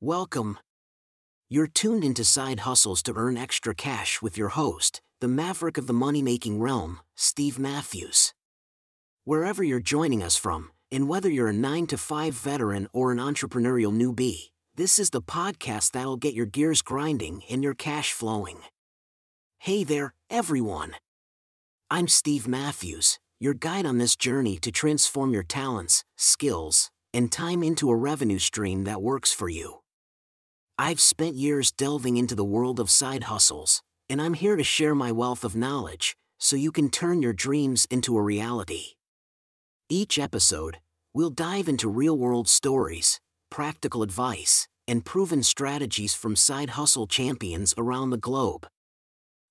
Welcome. You're tuned into Side Hustles to Earn Extra Cash with your host, the maverick of the money making realm, Steve Matthews. Wherever you're joining us from, and whether you're a 9 to 5 veteran or an entrepreneurial newbie, this is the podcast that'll get your gears grinding and your cash flowing. Hey there, everyone. I'm Steve Matthews, your guide on this journey to transform your talents, skills, and time into a revenue stream that works for you. I've spent years delving into the world of side hustles, and I'm here to share my wealth of knowledge so you can turn your dreams into a reality. Each episode, we'll dive into real world stories, practical advice, and proven strategies from side hustle champions around the globe.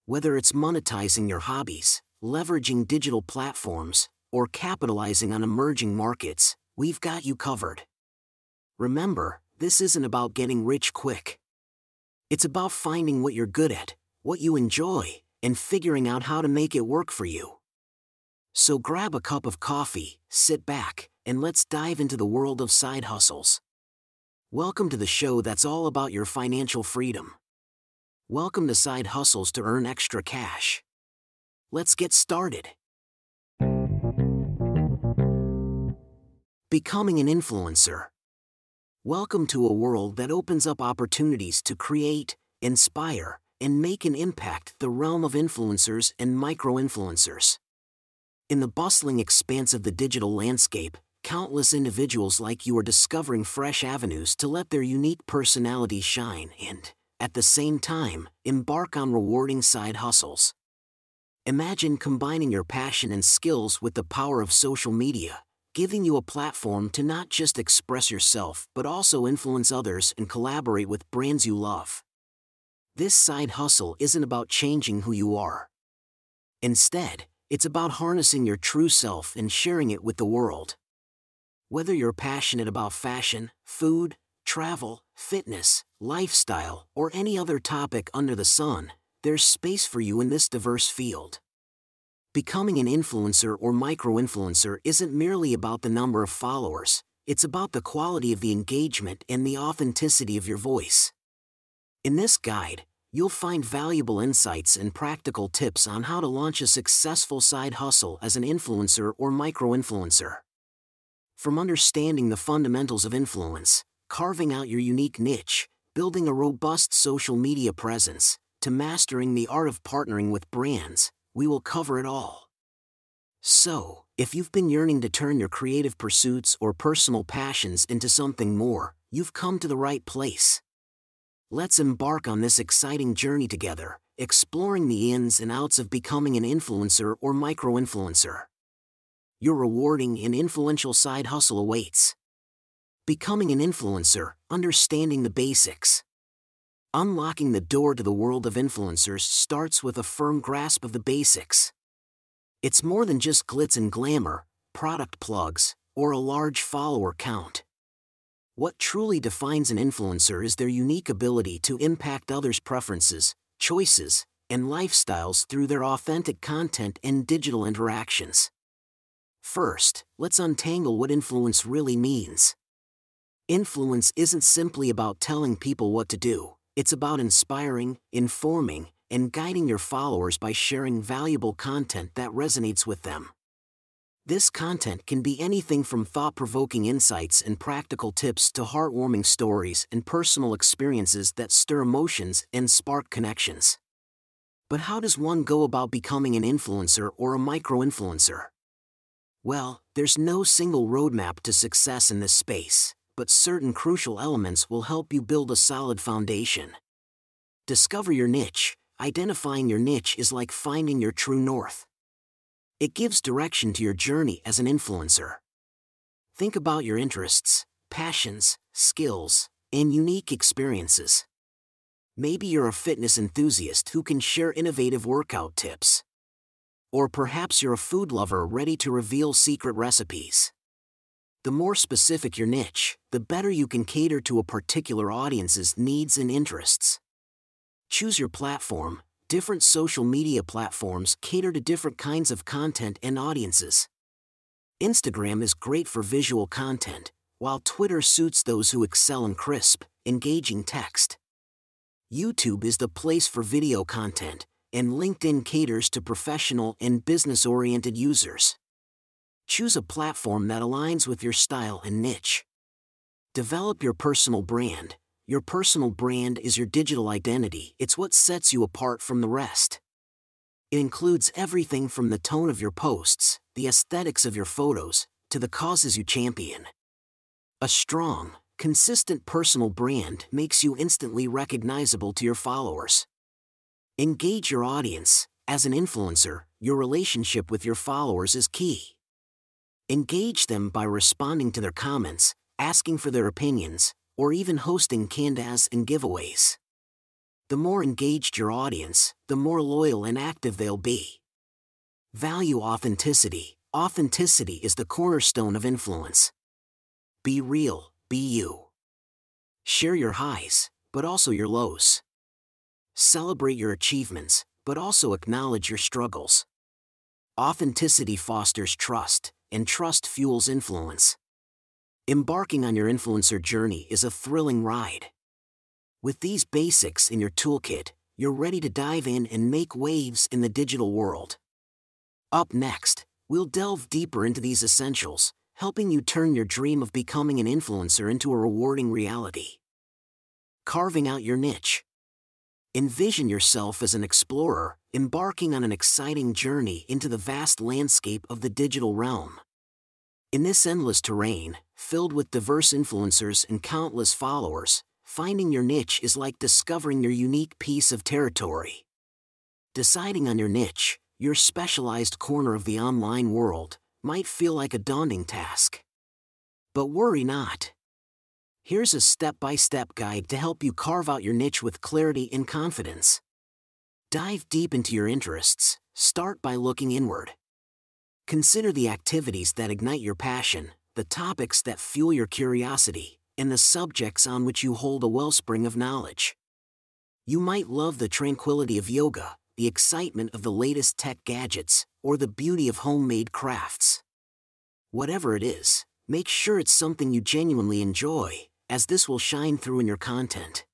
Whether it's monetizing your hobbies, leveraging digital platforms, or capitalizing on emerging markets, we've got you covered. Remember, this isn't about getting rich quick. It's about finding what you're good at, what you enjoy, and figuring out how to make it work for you. So grab a cup of coffee, sit back, and let's dive into the world of side hustles. Welcome to the show that's all about your financial freedom. Welcome to Side Hustles to Earn Extra Cash. Let's get started. Becoming an influencer. Welcome to a world that opens up opportunities to create, inspire, and make an impact the realm of influencers and micro-influencers. In the bustling expanse of the digital landscape, countless individuals like you are discovering fresh avenues to let their unique personalities shine and, at the same time, embark on rewarding side hustles. Imagine combining your passion and skills with the power of social media giving you a platform to not just express yourself but also influence others and collaborate with brands you love. This side hustle isn't about changing who you are. Instead, it's about harnessing your true self and sharing it with the world. Whether you're passionate about fashion, food, travel, fitness, lifestyle, or any other topic under the sun, there's space for you in this diverse field. Becoming an influencer or micro-influencer isn't merely about the number of followers, it's about the quality of the engagement and the authenticity of your voice. In this guide, you'll find valuable insights and practical tips on how to launch a successful side hustle as an influencer or micro-influencer. From understanding the fundamentals of influence, carving out your unique niche, building a robust social media presence, to mastering the art of partnering with brands, we will cover it all. So, if you've been yearning to turn your creative pursuits or personal passions into something more, you've come to the right place. Let's embark on this exciting journey together, exploring the ins and outs of becoming an influencer or micro-influencer. Your rewarding and influential side hustle awaits. Becoming an influencer, understanding the basics. Unlocking the door to the world of influencers starts with a firm grasp of the basics. It's more than just glitz and glamour, product plugs, or a large follower count. What truly defines an influencer is their unique ability to impact others' preferences, choices, and lifestyles through their authentic content and digital interactions. First, let's untangle what influence really means. Influence isn't simply about telling people what to do. It's about inspiring, informing, and guiding your followers by sharing valuable content that resonates with them. This content can be anything from thought provoking insights and practical tips to heartwarming stories and personal experiences that stir emotions and spark connections. But how does one go about becoming an influencer or a micro influencer? Well, there's no single roadmap to success in this space but certain crucial elements will help you build a solid foundation. Discover your niche. Identifying your niche is like finding your true north. It gives direction to your journey as an influencer. Think about your interests, passions, skills, and unique experiences. Maybe you're a fitness enthusiast who can share innovative workout tips. Or perhaps you're a food lover ready to reveal secret recipes. The more specific your niche, the better you can cater to a particular audience's needs and interests. Choose your platform. Different social media platforms cater to different kinds of content and audiences. Instagram is great for visual content, while Twitter suits those who excel in crisp, engaging text. YouTube is the place for video content, and LinkedIn caters to professional and business oriented users. Choose a platform that aligns with your style and niche. Develop your personal brand. Your personal brand is your digital identity, it's what sets you apart from the rest. It includes everything from the tone of your posts, the aesthetics of your photos, to the causes you champion. A strong, consistent personal brand makes you instantly recognizable to your followers. Engage your audience. As an influencer, your relationship with your followers is key. Engage them by responding to their comments, asking for their opinions, or even hosting Q&As and giveaways. The more engaged your audience, the more loyal and active they'll be. Value authenticity. Authenticity is the cornerstone of influence. Be real, be you. Share your highs, but also your lows. Celebrate your achievements, but also acknowledge your struggles. Authenticity fosters trust, and trust fuels influence. Embarking on your influencer journey is a thrilling ride. With these basics in your toolkit, you're ready to dive in and make waves in the digital world. Up next, we'll delve deeper into these essentials, helping you turn your dream of becoming an influencer into a rewarding reality. Carving out your niche. Envision yourself as an explorer, embarking on an exciting journey into the vast landscape of the digital realm. In this endless terrain, filled with diverse influencers and countless followers, Finding your niche is like discovering your unique piece of territory. Deciding on your niche, your specialized corner of the online world, might feel like a daunting task. But worry not. Here's a step by step guide to help you carve out your niche with clarity and confidence. Dive deep into your interests, start by looking inward. Consider the activities that ignite your passion, the topics that fuel your curiosity, and the subjects on which you hold a wellspring of knowledge. You might love the tranquility of yoga, the excitement of the latest tech gadgets, or the beauty of homemade crafts. Whatever it is, make sure it's something you genuinely enjoy, as this will shine through in your content.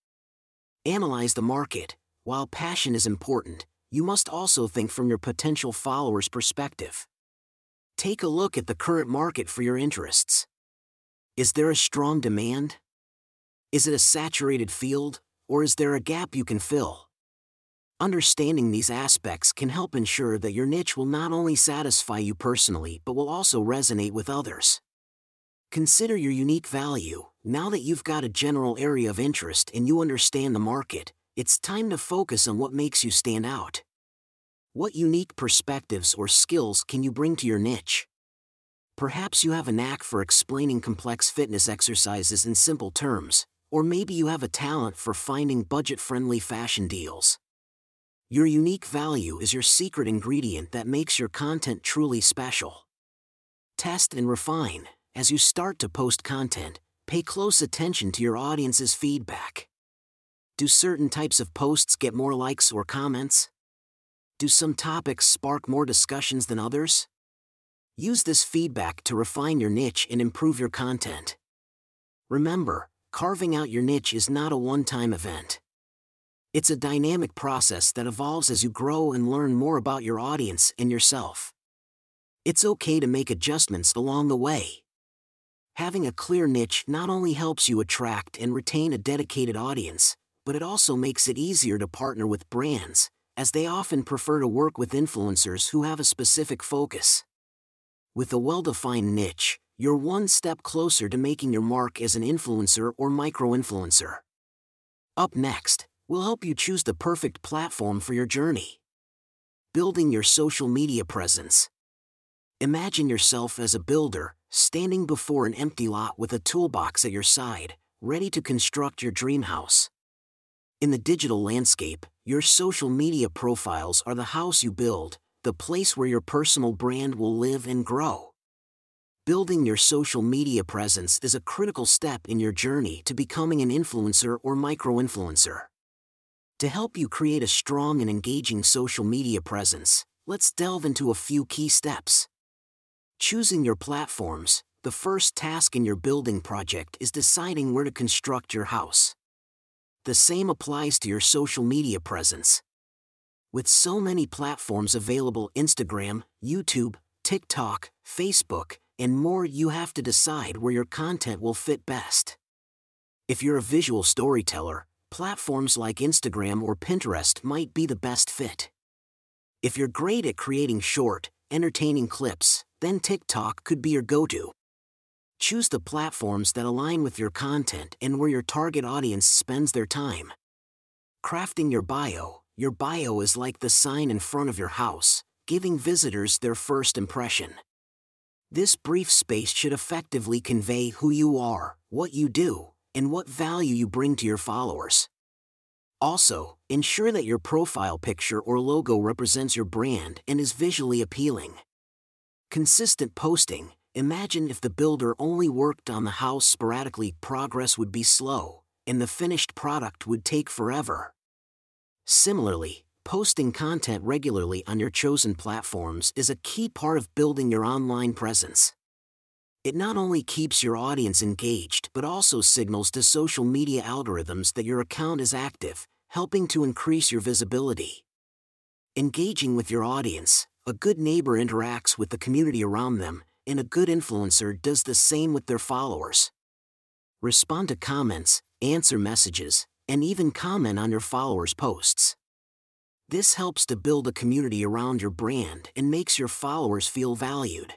Analyze the market. While passion is important, you must also think from your potential followers' perspective. Take a look at the current market for your interests. Is there a strong demand? Is it a saturated field, or is there a gap you can fill? Understanding these aspects can help ensure that your niche will not only satisfy you personally but will also resonate with others. Consider your unique value. Now that you've got a general area of interest and you understand the market, it's time to focus on what makes you stand out. What unique perspectives or skills can you bring to your niche? Perhaps you have a knack for explaining complex fitness exercises in simple terms, or maybe you have a talent for finding budget friendly fashion deals. Your unique value is your secret ingredient that makes your content truly special. Test and refine. As you start to post content, pay close attention to your audience's feedback. Do certain types of posts get more likes or comments? Do some topics spark more discussions than others? Use this feedback to refine your niche and improve your content. Remember, carving out your niche is not a one time event. It's a dynamic process that evolves as you grow and learn more about your audience and yourself. It's okay to make adjustments along the way. Having a clear niche not only helps you attract and retain a dedicated audience, but it also makes it easier to partner with brands, as they often prefer to work with influencers who have a specific focus. With a well defined niche, you're one step closer to making your mark as an influencer or micro influencer. Up next, we'll help you choose the perfect platform for your journey. Building your social media presence. Imagine yourself as a builder, standing before an empty lot with a toolbox at your side, ready to construct your dream house. In the digital landscape, your social media profiles are the house you build, the place where your personal brand will live and grow. Building your social media presence is a critical step in your journey to becoming an influencer or micro influencer. To help you create a strong and engaging social media presence, let's delve into a few key steps. Choosing your platforms, the first task in your building project is deciding where to construct your house. The same applies to your social media presence. With so many platforms available Instagram, YouTube, TikTok, Facebook, and more, you have to decide where your content will fit best. If you're a visual storyteller, platforms like Instagram or Pinterest might be the best fit. If you're great at creating short, entertaining clips, then TikTok could be your go to. Choose the platforms that align with your content and where your target audience spends their time. Crafting your bio Your bio is like the sign in front of your house, giving visitors their first impression. This brief space should effectively convey who you are, what you do, and what value you bring to your followers. Also, ensure that your profile picture or logo represents your brand and is visually appealing. Consistent posting Imagine if the builder only worked on the house sporadically, progress would be slow, and the finished product would take forever. Similarly, posting content regularly on your chosen platforms is a key part of building your online presence. It not only keeps your audience engaged but also signals to social media algorithms that your account is active, helping to increase your visibility. Engaging with your audience, a good neighbor interacts with the community around them, and a good influencer does the same with their followers. Respond to comments, answer messages, and even comment on your followers' posts. This helps to build a community around your brand and makes your followers feel valued.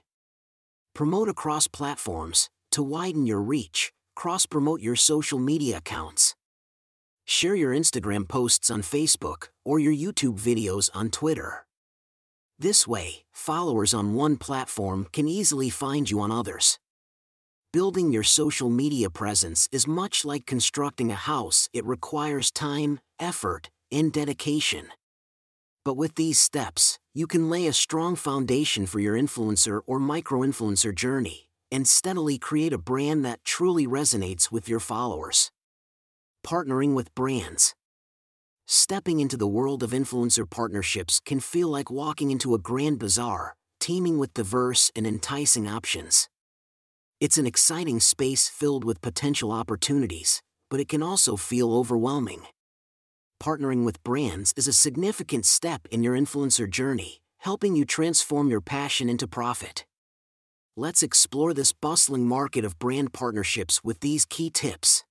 Promote across platforms. To widen your reach, cross promote your social media accounts. Share your Instagram posts on Facebook or your YouTube videos on Twitter. This way, followers on one platform can easily find you on others. Building your social media presence is much like constructing a house, it requires time, effort, and dedication. But with these steps, you can lay a strong foundation for your influencer or micro-influencer journey and steadily create a brand that truly resonates with your followers. Partnering with brands. Stepping into the world of influencer partnerships can feel like walking into a grand bazaar, teeming with diverse and enticing options. It's an exciting space filled with potential opportunities, but it can also feel overwhelming partnering with brands is a significant step in your influencer journey, helping you transform your passion into profit. Let's explore this bustling market of brand partnerships with these key tips.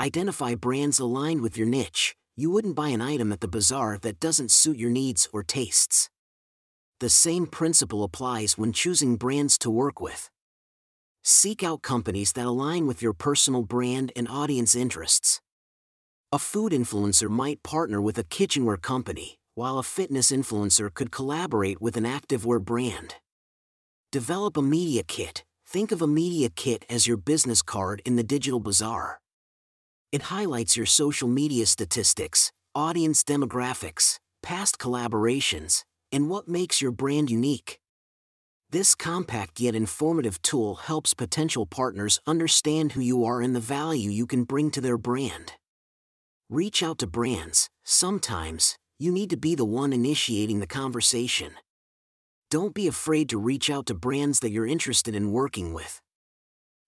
Identify brands aligned with your niche. You wouldn't buy an item at the bazaar that doesn't suit your needs or tastes. The same principle applies when choosing brands to work with. Seek out companies that align with your personal brand and audience interests. A food influencer might partner with a kitchenware company, while a fitness influencer could collaborate with an activewear brand. Develop a media kit. Think of a media kit as your business card in the digital bazaar. It highlights your social media statistics, audience demographics, past collaborations, and what makes your brand unique. This compact yet informative tool helps potential partners understand who you are and the value you can bring to their brand. Reach out to brands, sometimes, you need to be the one initiating the conversation. Don't be afraid to reach out to brands that you're interested in working with.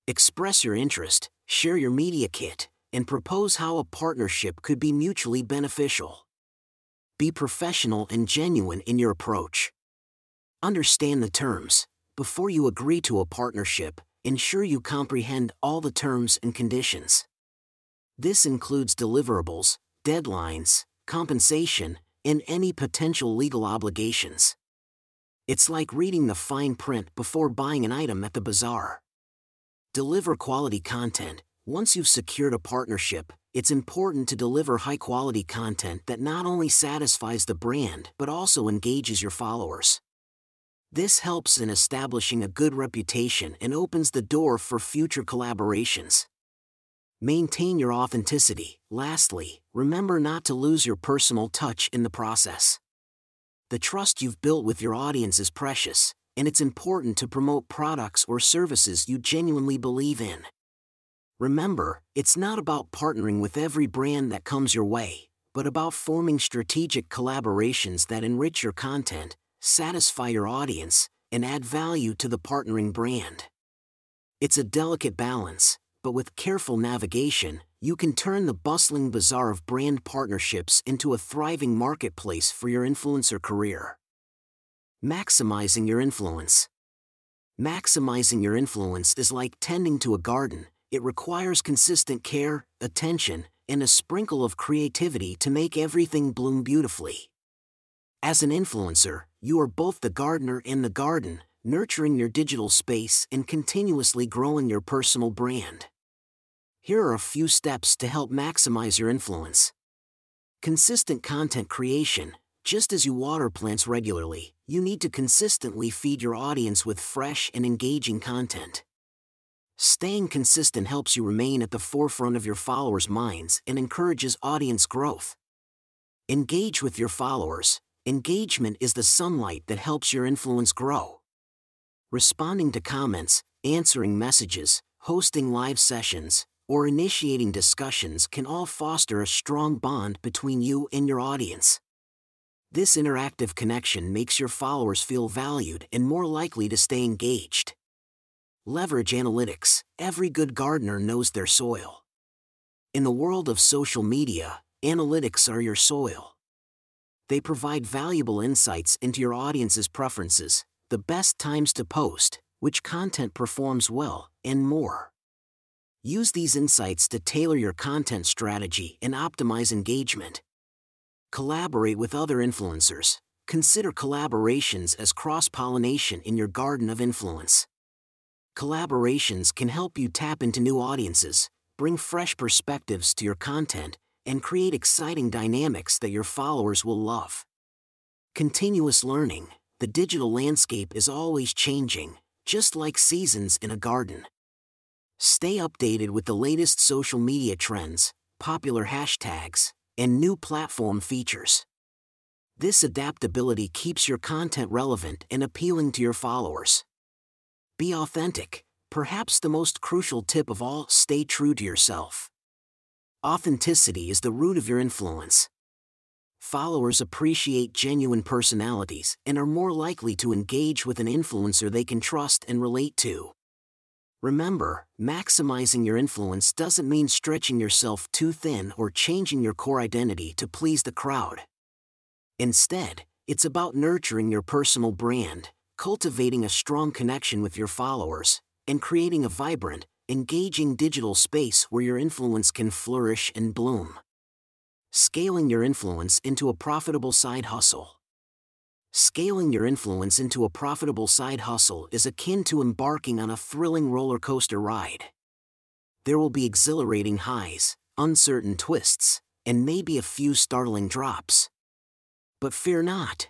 Express your interest, share your media kit, and propose how a partnership could be mutually beneficial. Be professional and genuine in your approach. Understand the terms. Before you agree to a partnership, ensure you comprehend all the terms and conditions. This includes deliverables, deadlines, compensation, and any potential legal obligations. It's like reading the fine print before buying an item at the bazaar. Deliver quality content. Once you've secured a partnership, it's important to deliver high quality content that not only satisfies the brand but also engages your followers. This helps in establishing a good reputation and opens the door for future collaborations. Maintain your authenticity. Lastly, remember not to lose your personal touch in the process. The trust you've built with your audience is precious, and it's important to promote products or services you genuinely believe in. Remember, it's not about partnering with every brand that comes your way, but about forming strategic collaborations that enrich your content, satisfy your audience, and add value to the partnering brand. It's a delicate balance, but with careful navigation, you can turn the bustling bazaar of brand partnerships into a thriving marketplace for your influencer career. Maximizing your influence. Maximizing your influence is like tending to a garden, it requires consistent care, attention, and a sprinkle of creativity to make everything bloom beautifully. As an influencer, you are both the gardener and the garden, nurturing your digital space and continuously growing your personal brand. Here are a few steps to help maximize your influence. Consistent content creation. Just as you water plants regularly, you need to consistently feed your audience with fresh and engaging content. Staying consistent helps you remain at the forefront of your followers' minds and encourages audience growth. Engage with your followers. Engagement is the sunlight that helps your influence grow. Responding to comments, answering messages, hosting live sessions, or initiating discussions can all foster a strong bond between you and your audience. This interactive connection makes your followers feel valued and more likely to stay engaged. Leverage analytics. Every good gardener knows their soil. In the world of social media, analytics are your soil. They provide valuable insights into your audience's preferences, the best times to post, which content performs well, and more. Use these insights to tailor your content strategy and optimize engagement. Collaborate with other influencers. Consider collaborations as cross pollination in your garden of influence. Collaborations can help you tap into new audiences, bring fresh perspectives to your content, and create exciting dynamics that your followers will love. Continuous learning. The digital landscape is always changing, just like seasons in a garden. Stay updated with the latest social media trends, popular hashtags, and new platform features. This adaptability keeps your content relevant and appealing to your followers. Be authentic. Perhaps the most crucial tip of all, stay true to yourself. Authenticity is the root of your influence. Followers appreciate genuine personalities and are more likely to engage with an influencer they can trust and relate to. Remember, maximizing your influence doesn't mean stretching yourself too thin or changing your core identity to please the crowd. Instead, it's about nurturing your personal brand, cultivating a strong connection with your followers, and creating a vibrant, engaging digital space where your influence can flourish and bloom. Scaling your influence into a profitable side hustle. Scaling your influence into a profitable side hustle is akin to embarking on a thrilling roller coaster ride. There will be exhilarating highs, uncertain twists, and maybe a few startling drops. But fear not.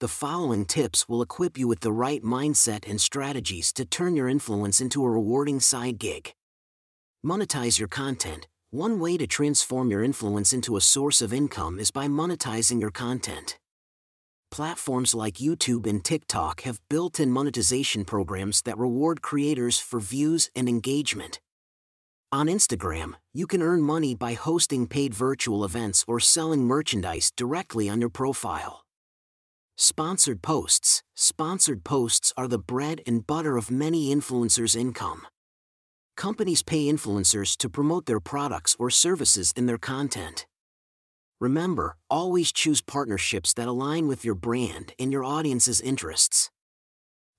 The following tips will equip you with the right mindset and strategies to turn your influence into a rewarding side gig. Monetize your content. One way to transform your influence into a source of income is by monetizing your content platforms like YouTube and TikTok have built in monetization programs that reward creators for views and engagement. On Instagram, you can earn money by hosting paid virtual events or selling merchandise directly on your profile. Sponsored posts Sponsored posts are the bread and butter of many influencers' income. Companies pay influencers to promote their products or services in their content. Remember, always choose partnerships that align with your brand and your audience's interests.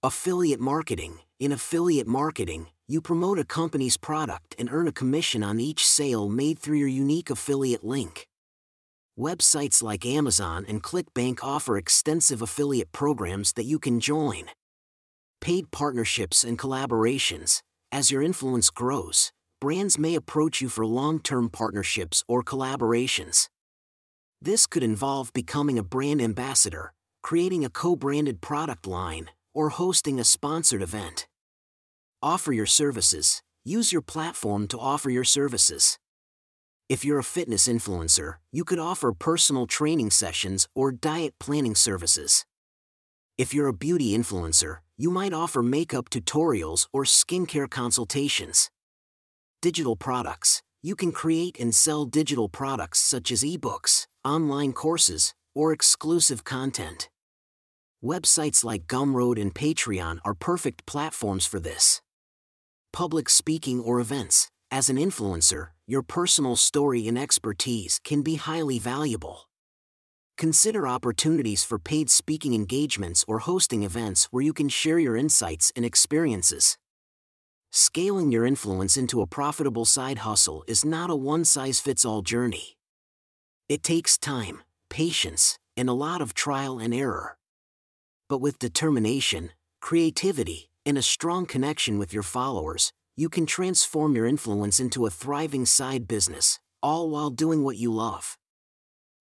Affiliate marketing In affiliate marketing, you promote a company's product and earn a commission on each sale made through your unique affiliate link. Websites like Amazon and ClickBank offer extensive affiliate programs that you can join. Paid partnerships and collaborations As your influence grows, brands may approach you for long term partnerships or collaborations. This could involve becoming a brand ambassador, creating a co branded product line, or hosting a sponsored event. Offer your services. Use your platform to offer your services. If you're a fitness influencer, you could offer personal training sessions or diet planning services. If you're a beauty influencer, you might offer makeup tutorials or skincare consultations. Digital products. You can create and sell digital products such as ebooks, online courses, or exclusive content. Websites like Gumroad and Patreon are perfect platforms for this. Public speaking or events. As an influencer, your personal story and expertise can be highly valuable. Consider opportunities for paid speaking engagements or hosting events where you can share your insights and experiences. Scaling your influence into a profitable side hustle is not a one size fits all journey. It takes time, patience, and a lot of trial and error. But with determination, creativity, and a strong connection with your followers, you can transform your influence into a thriving side business, all while doing what you love.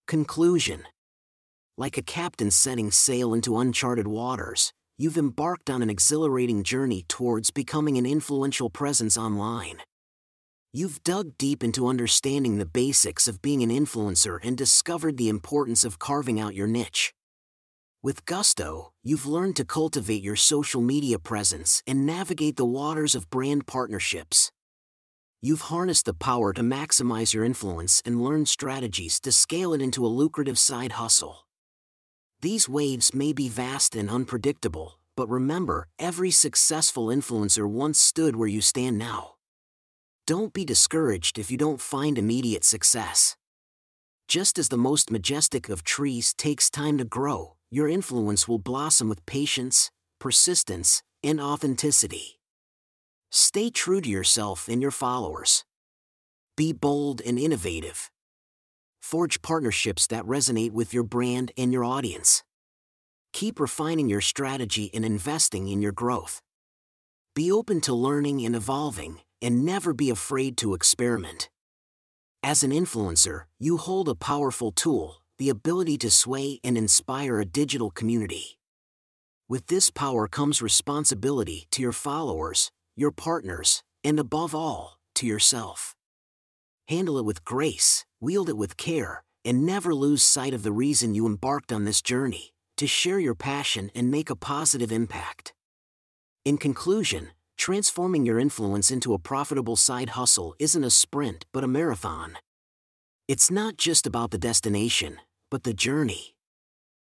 Conclusion Like a captain setting sail into uncharted waters, you've embarked on an exhilarating journey towards becoming an influential presence online. You've dug deep into understanding the basics of being an influencer and discovered the importance of carving out your niche. With gusto, you've learned to cultivate your social media presence and navigate the waters of brand partnerships. You've harnessed the power to maximize your influence and learned strategies to scale it into a lucrative side hustle. These waves may be vast and unpredictable, but remember, every successful influencer once stood where you stand now. Don't be discouraged if you don't find immediate success. Just as the most majestic of trees takes time to grow, your influence will blossom with patience, persistence, and authenticity. Stay true to yourself and your followers. Be bold and innovative. Forge partnerships that resonate with your brand and your audience. Keep refining your strategy and investing in your growth. Be open to learning and evolving, and never be afraid to experiment. As an influencer, you hold a powerful tool the ability to sway and inspire a digital community. With this power comes responsibility to your followers, your partners, and above all, to yourself. Handle it with grace, wield it with care, and never lose sight of the reason you embarked on this journey to share your passion and make a positive impact. In conclusion, transforming your influence into a profitable side hustle isn't a sprint but a marathon. It's not just about the destination, but the journey.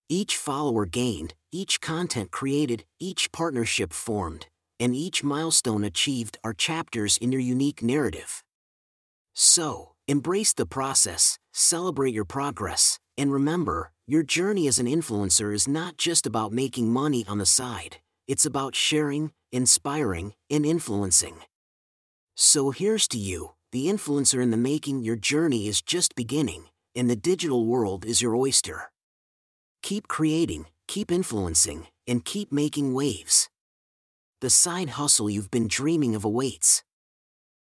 Each follower gained, each content created, each partnership formed, and each milestone achieved are chapters in your unique narrative. So, embrace the process, celebrate your progress, and remember, your journey as an influencer is not just about making money on the side, it's about sharing, inspiring, and influencing. So here's to you, the influencer in the making, your journey is just beginning and the digital world is your oyster. Keep creating, keep influencing, and keep making waves. The side hustle you've been dreaming of awaits.